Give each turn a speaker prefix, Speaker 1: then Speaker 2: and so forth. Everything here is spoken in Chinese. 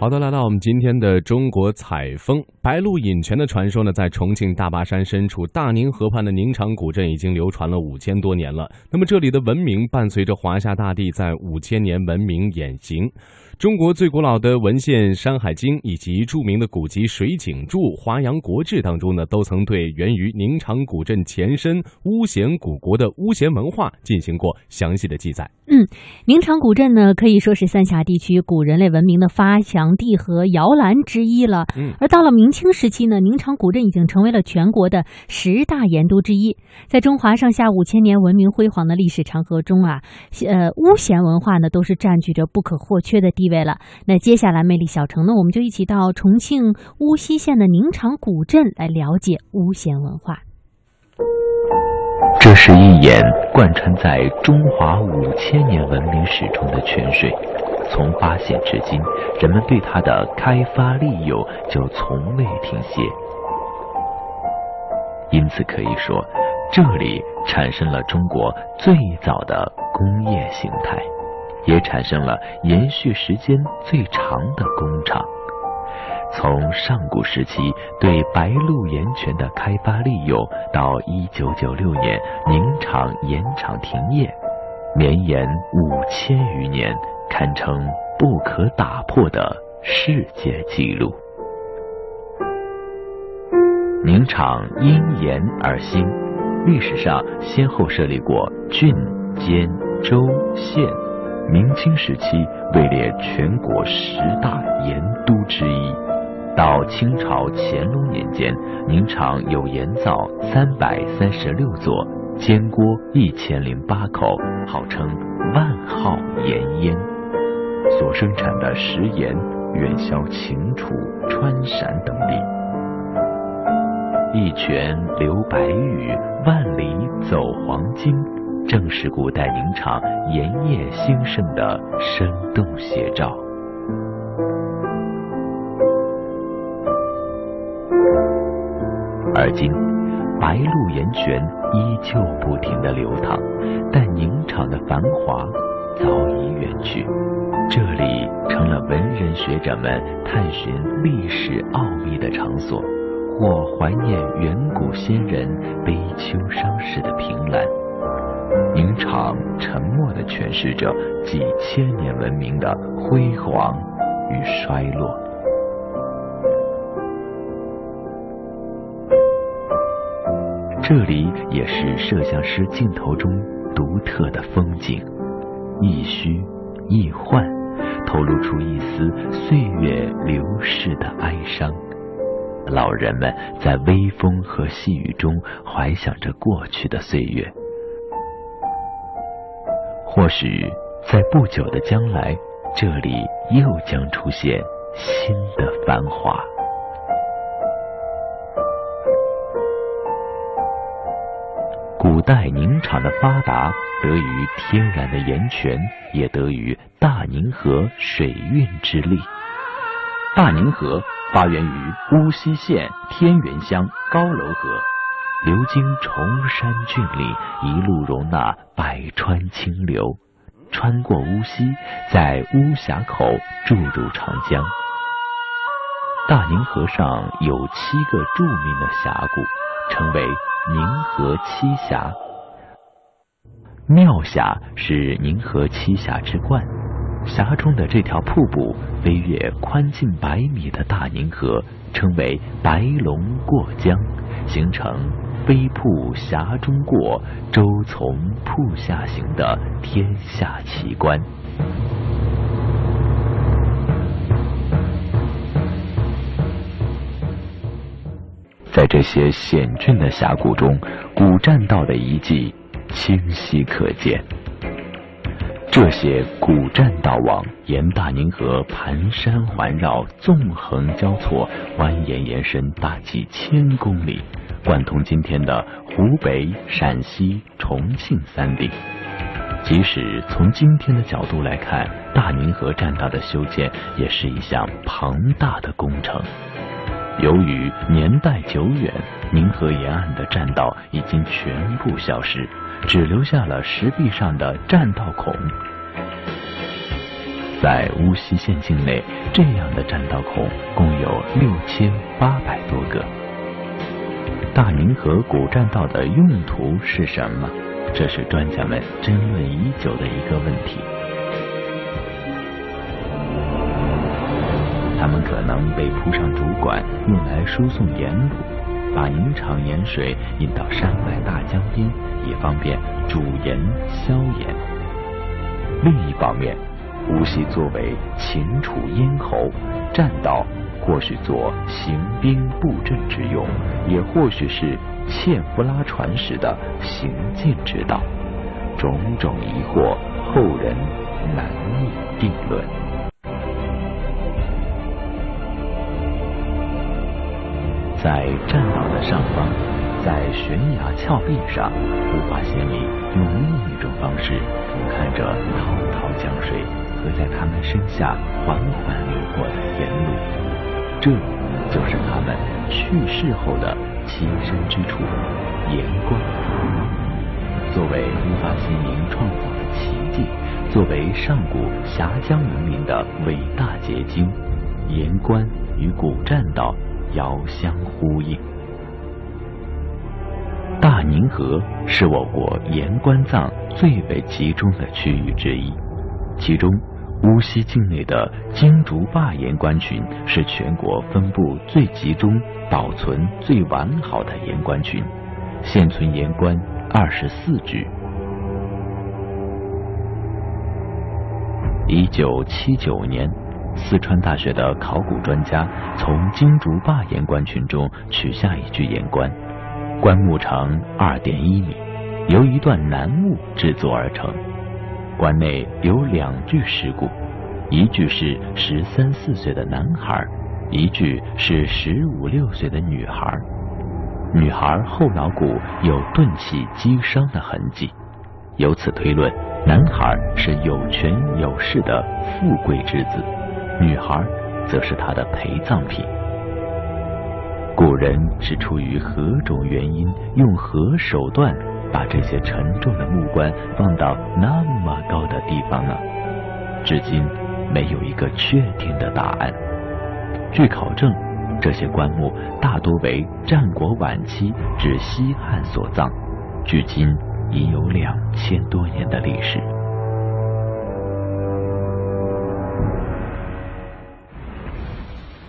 Speaker 1: 好的，来到我们今天的中国采风，白鹿饮泉的传说呢，在重庆大巴山深处大宁河畔的宁长古镇已经流传了五千多年了。那么这里的文明伴随着华夏大地在五千年文明演行。中国最古老的文献《山海经》以及著名的古籍《水景注》《华阳国志》当中呢，都曾对源于宁长古镇前身巫咸古国的巫咸文化进行过详细的记载。
Speaker 2: 嗯，宁长古镇呢，可以说是三峡地区古人类文明的发祥地和摇篮之一了。
Speaker 1: 嗯，
Speaker 2: 而到了明清时期呢，宁长古镇已经成为了全国的十大盐都之一。在中华上下五千年文明辉煌的历史长河中啊，呃，巫咸文化呢，都是占据着不可或缺的地。位了，那接下来魅力小城呢，我们就一起到重庆巫溪县的宁长古镇来了解巫咸文化。
Speaker 3: 这是一眼贯穿在中华五千年文明史中的泉水，从发现至今，人们对它的开发利用就从未停歇。因此可以说，这里产生了中国最早的工业形态。也产生了延续时间最长的工厂。从上古时期对白鹿岩泉的开发利用，到一九九六年宁厂盐厂停业，绵延五千余年，堪称不可打破的世界纪录。宁厂因盐而兴，历史上先后设立过郡、监、州、县。明清时期位列全国十大盐都之一，到清朝乾隆年间，宁厂有盐灶三百三十六座，煎锅一千零八口，号称万号盐烟。所生产的食盐远销秦楚川陕等地。一泉流白玉，万里走黄金。正是古代宁厂盐业兴盛的生动写照。而今，白鹿盐泉依旧不停的流淌，但宁厂的繁华早已远去，这里成了文人学者们探寻历史奥秘的场所，或怀念远古先人悲秋伤逝的凭栏。宁厂沉默地诠释着几千年文明的辉煌与衰落。这里也是摄像师镜头中独特的风景，亦虚亦幻，透露出一丝岁月流逝的哀伤。老人们在微风和细雨中怀想着过去的岁月。或许在不久的将来，这里又将出现新的繁华。古代宁厂的发达，得于天然的盐泉，也得于大宁河水运之力。大宁河发源于巫溪县天元乡高楼河。流经崇山峻岭，一路容纳百川清流，穿过巫溪，在巫峡口注入长江。大宁河上有七个著名的峡谷，称为宁河七峡。庙峡是宁河七峡之冠，峡中的这条瀑布飞越宽近百米的大宁河，称为白龙过江，形成。飞瀑峡中过，舟从瀑下行的天下奇观。在这些险峻的峡谷中，古栈道的遗迹清晰可见。这些古栈道网沿大宁河盘山环绕，纵横交错，蜿蜒延伸大几千公里。贯通今天的湖北、陕西、重庆三地。即使从今天的角度来看，大宁河栈道的修建也是一项庞大的工程。由于年代久远，宁河沿岸的栈道已经全部消失，只留下了石壁上的栈道孔。在乌溪县境内，这样的栈道孔共有六千八百多个。大宁河古栈道的用途是什么？这是专家们争论已久的一个问题。它们可能被铺上主管，用来输送盐卤，把盐场盐水引到山外大江边，以方便煮盐消盐。另一方面，无锡作为秦楚咽喉，栈道或许做行兵布阵之用，也或许是纤夫拉船时的行进之道。种种疑惑，后人难以定论。在栈道的上方，在悬崖峭壁上，无法仙里用另一种方式俯瞰着滔滔江水和在他们身下缓缓流过的盐路，这就是他们去世后的栖身之处——盐官。作为乌法仙灵创造的奇迹，作为上古峡江文明的伟大结晶，盐官与古栈道。遥相呼应。大宁河是我国盐官藏最为集中的区域之一，其中乌溪境内的金竹坝盐官群是全国分布最集中、保存最完好的盐官群，现存盐官二十四具。一九七九年。四川大学的考古专家从金竹坝岩棺群中取下一具岩棺，棺木长二点一米，由一段楠木制作而成。棺内有两具尸骨，一具是十三四岁的男孩，一具是十五六岁的女孩。女孩后脑骨有钝器击伤的痕迹，由此推论，男孩是有权有势的富贵之子。女孩，则是他的陪葬品。古人是出于何种原因，用何手段，把这些沉重的木棺放到那么高的地方呢？至今没有一个确定的答案。据考证，这些棺木大多为战国晚期至西汉所葬，距今已有两千多年的历史。